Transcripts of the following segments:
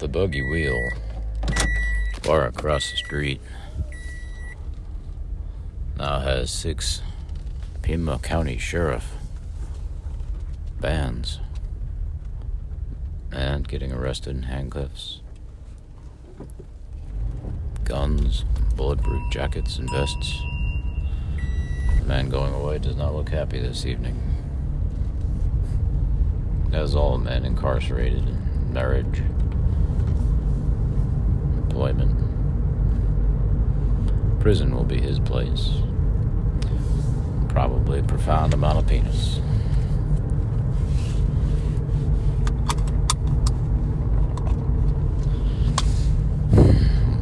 The buggy wheel, far across the street, now has six Pima County Sheriff bands and getting arrested in handcuffs, guns, bulletproof jackets, and vests. The man going away does not look happy this evening. As all men incarcerated in marriage, prison will be his place. Probably a profound amount of penis.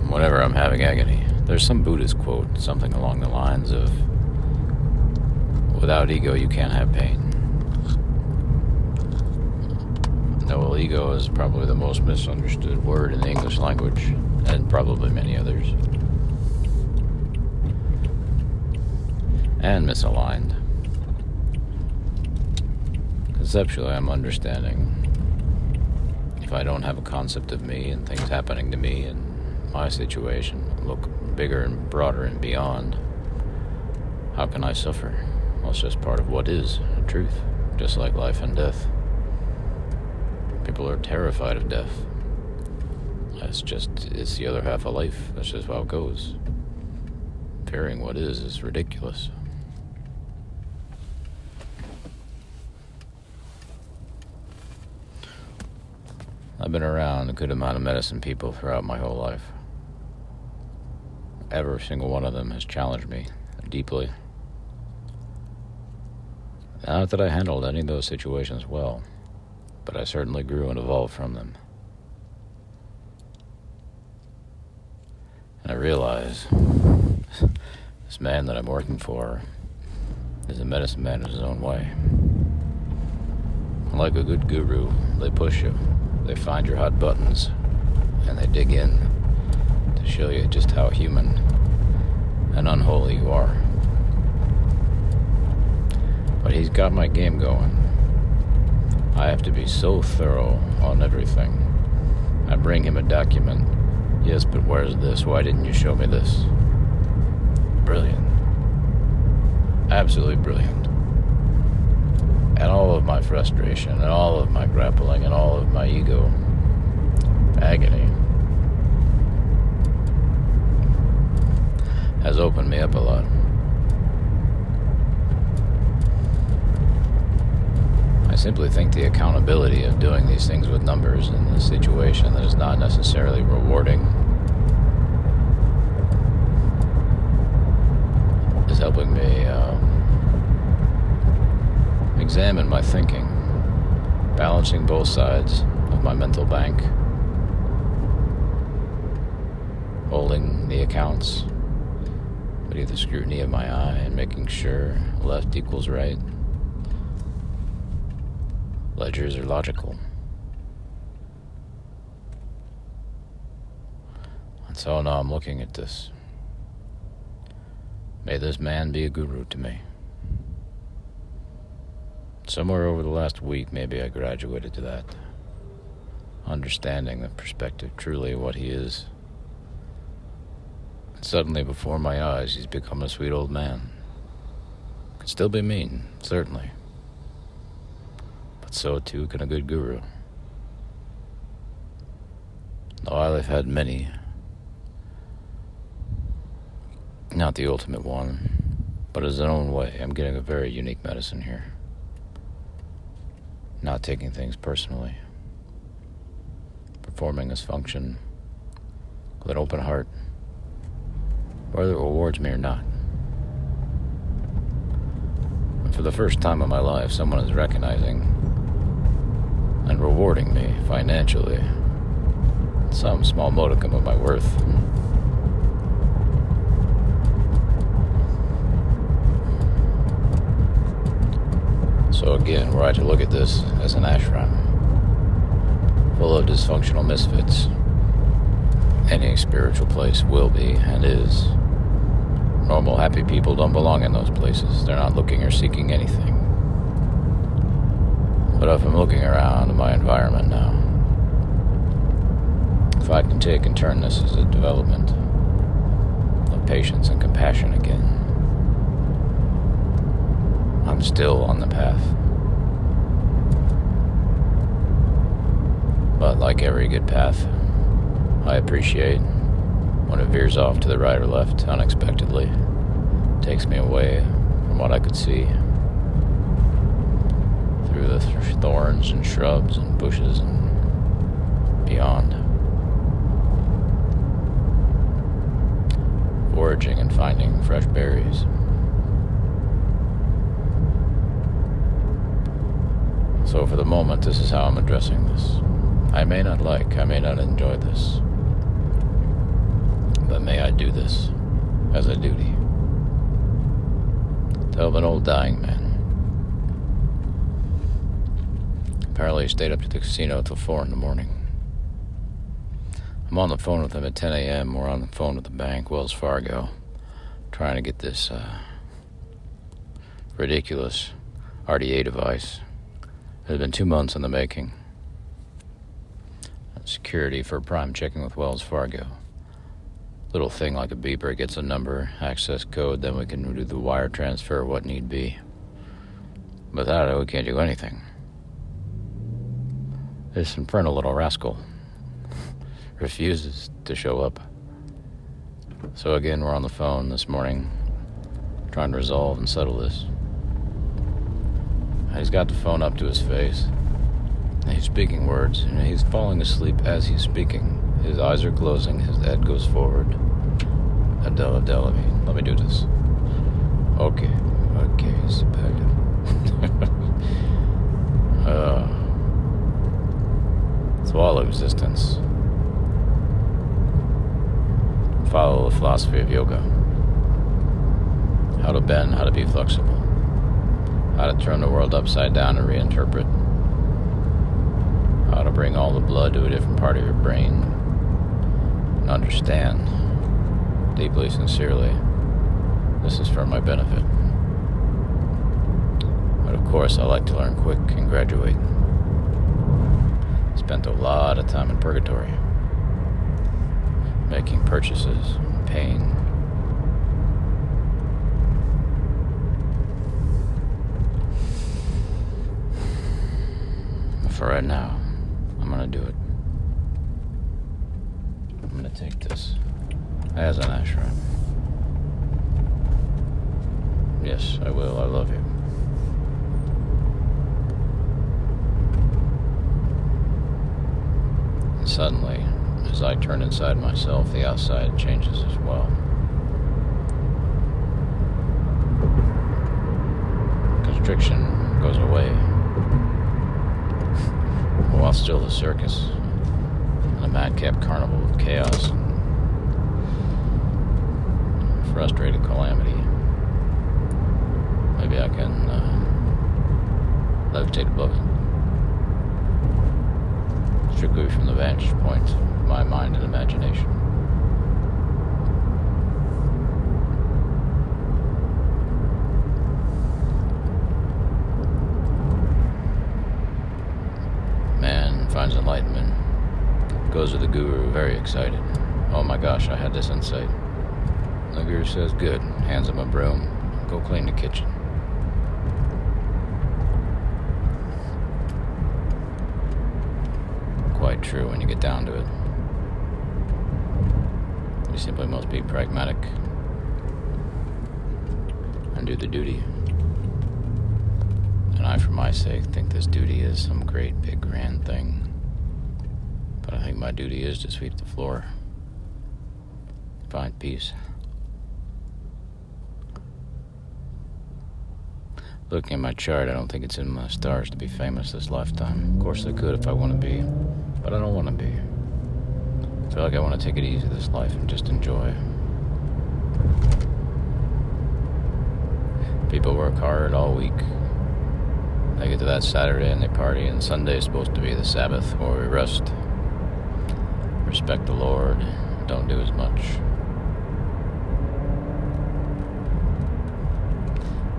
Whenever I'm having agony, there's some Buddhist quote, something along the lines of Without ego, you can't have pain. No, well, ego is probably the most misunderstood word in the English language, and probably many others. And misaligned. Conceptually, I'm understanding. If I don't have a concept of me and things happening to me and my situation look bigger and broader and beyond, how can I suffer? Well, it's just part of what is the truth, just like life and death. People are terrified of death. That's just, it's the other half of life. That's just how it goes. Fearing what is is ridiculous. I've been around a good amount of medicine people throughout my whole life. Every single one of them has challenged me deeply. Not that I handled any of those situations well, but I certainly grew and evolved from them. And I realize this man that I'm working for is a medicine man in his own way. Like a good guru, they push you, they find your hot buttons, and they dig in to show you just how human and unholy you are. But he's got my game going. I have to be so thorough on everything. I bring him a document. Yes, but where's this? Why didn't you show me this? Brilliant. Absolutely brilliant. And all of my frustration, and all of my grappling, and all of my ego agony has opened me up a lot. I simply think the accountability of doing these things with numbers in this situation that is not necessarily rewarding is helping me uh, examine my thinking, balancing both sides of my mental bank, holding the accounts beneath the scrutiny of my eye and making sure left equals right. Ledgers are logical. And so now I'm looking at this. May this man be a guru to me. Somewhere over the last week, maybe I graduated to that. Understanding the perspective truly what he is. And suddenly, before my eyes, he's become a sweet old man. Could still be mean, certainly but so too can a good guru. Though I've had many, not the ultimate one, but an own way, I'm getting a very unique medicine here. Not taking things personally, performing this function with an open heart, whether it rewards me or not. And for the first time in my life, someone is recognizing and rewarding me financially some small modicum of my worth. So again, were I to look at this as an ashram full of dysfunctional misfits, any spiritual place will be and is. Normal, happy people don't belong in those places. They're not looking or seeking anything. But if I'm looking around my environment now, if I can take and turn this as a development of patience and compassion again, I'm still on the path. But like every good path, I appreciate when it veers off to the right or left unexpectedly, takes me away from what I could see through the thorns and shrubs and bushes and beyond. Foraging and finding fresh berries. So, for the moment, this is how I'm addressing this. I may not like, I may not enjoy this, but may I do this as a duty to help an old dying man. Apparently, he stayed up to the casino till 4 in the morning. I'm on the phone with him at 10 a.m. We're on the phone with the bank, Wells Fargo, trying to get this uh, ridiculous RDA device. It has been two months in the making security for prime checking with Wells Fargo. Little thing like a beeper gets a number, access code, then we can do the wire transfer, what need be. Without it, we can't do anything. This infernal little rascal refuses to show up. So again, we're on the phone this morning, trying to resolve and settle this. He's got the phone up to his face. He's speaking words, and he's falling asleep as he's speaking. His eyes are closing, his head goes forward. Adele, Adele, I mean, let me do this. Okay, okay, sit back uh, swallow existence. Follow the philosophy of yoga. How to bend, how to be flexible. How to turn the world upside down and reinterpret how to bring all the blood to a different part of your brain and understand deeply, sincerely, this is for my benefit. But of course, I like to learn quick and graduate. Spent a lot of time in purgatory, making purchases, pain. For right now, I'm gonna do it. I'm gonna take this as an ashram. Yes, I will. I love you. And suddenly, as I turn inside myself, the outside changes as well. Constriction goes away while still the circus, and a madcap carnival of chaos and frustrated calamity. Maybe I can uh, levitate above it. Strictly from the vantage point of my mind and imagination. Goes to the guru, very excited. Oh my gosh, I had this insight. The guru says, Good. Hands him a broom. Go clean the kitchen. Quite true when you get down to it. You simply must be pragmatic and do the duty. And I, for my sake, think this duty is some great, big, grand thing. I think my duty is to sweep the floor, find peace. Looking at my chart, I don't think it's in my stars to be famous this lifetime. Of course, I could if I want to be, but I don't want to be. I feel like I want to take it easy this life and just enjoy. People work hard all week, they get to that Saturday and they party, and Sunday is supposed to be the Sabbath where we rest, respect the Lord, don't do as much.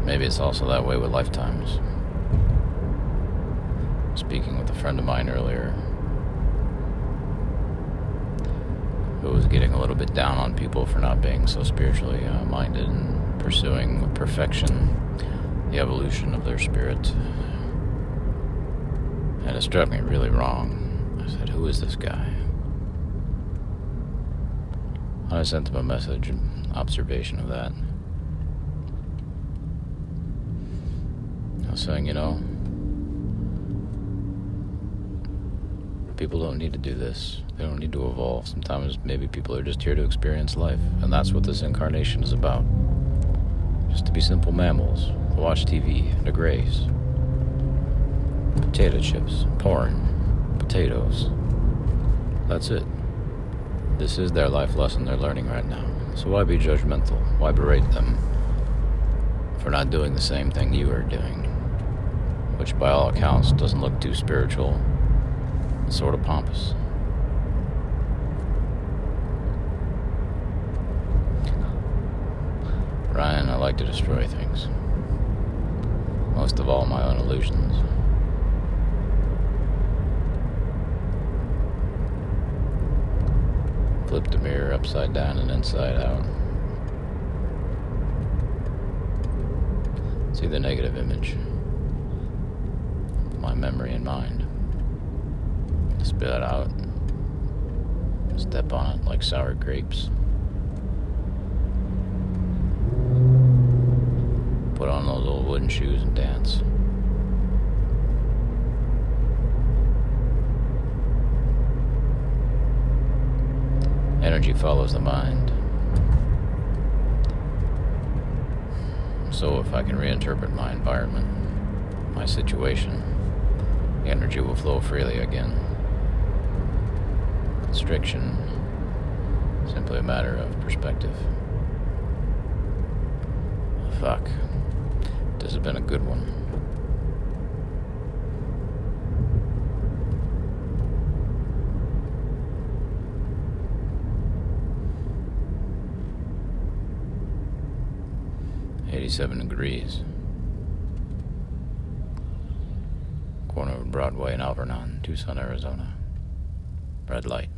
Maybe it's also that way with lifetimes. Speaking with a friend of mine earlier, who was getting a little bit down on people for not being so spiritually uh, minded and pursuing with perfection the evolution of their spirit. And it struck me really wrong. I said, Who is this guy? I sent them a message, observation of that. I was saying, you know, people don't need to do this. They don't need to evolve. Sometimes maybe people are just here to experience life, and that's what this incarnation is about. Just to be simple mammals, watch TV, to graze. Potato chips, porn, potatoes. That's it. This is their life lesson they're learning right now. So why be judgmental? Why berate them for not doing the same thing you are doing? Which, by all accounts, doesn't look too spiritual and sort of pompous. Ryan, I like to destroy things. Most of all, my own illusions. Flip the mirror upside down and inside out. See the negative image. My memory and mind. Spit it out. Step on it like sour grapes. Put on those old wooden shoes and dance. Energy follows the mind. So if I can reinterpret my environment, my situation, energy will flow freely again. Constriction, simply a matter of perspective. Fuck. This has been a good one. Eighty-seven degrees. Corner of Broadway and Alvernon, Tucson, Arizona. Red light.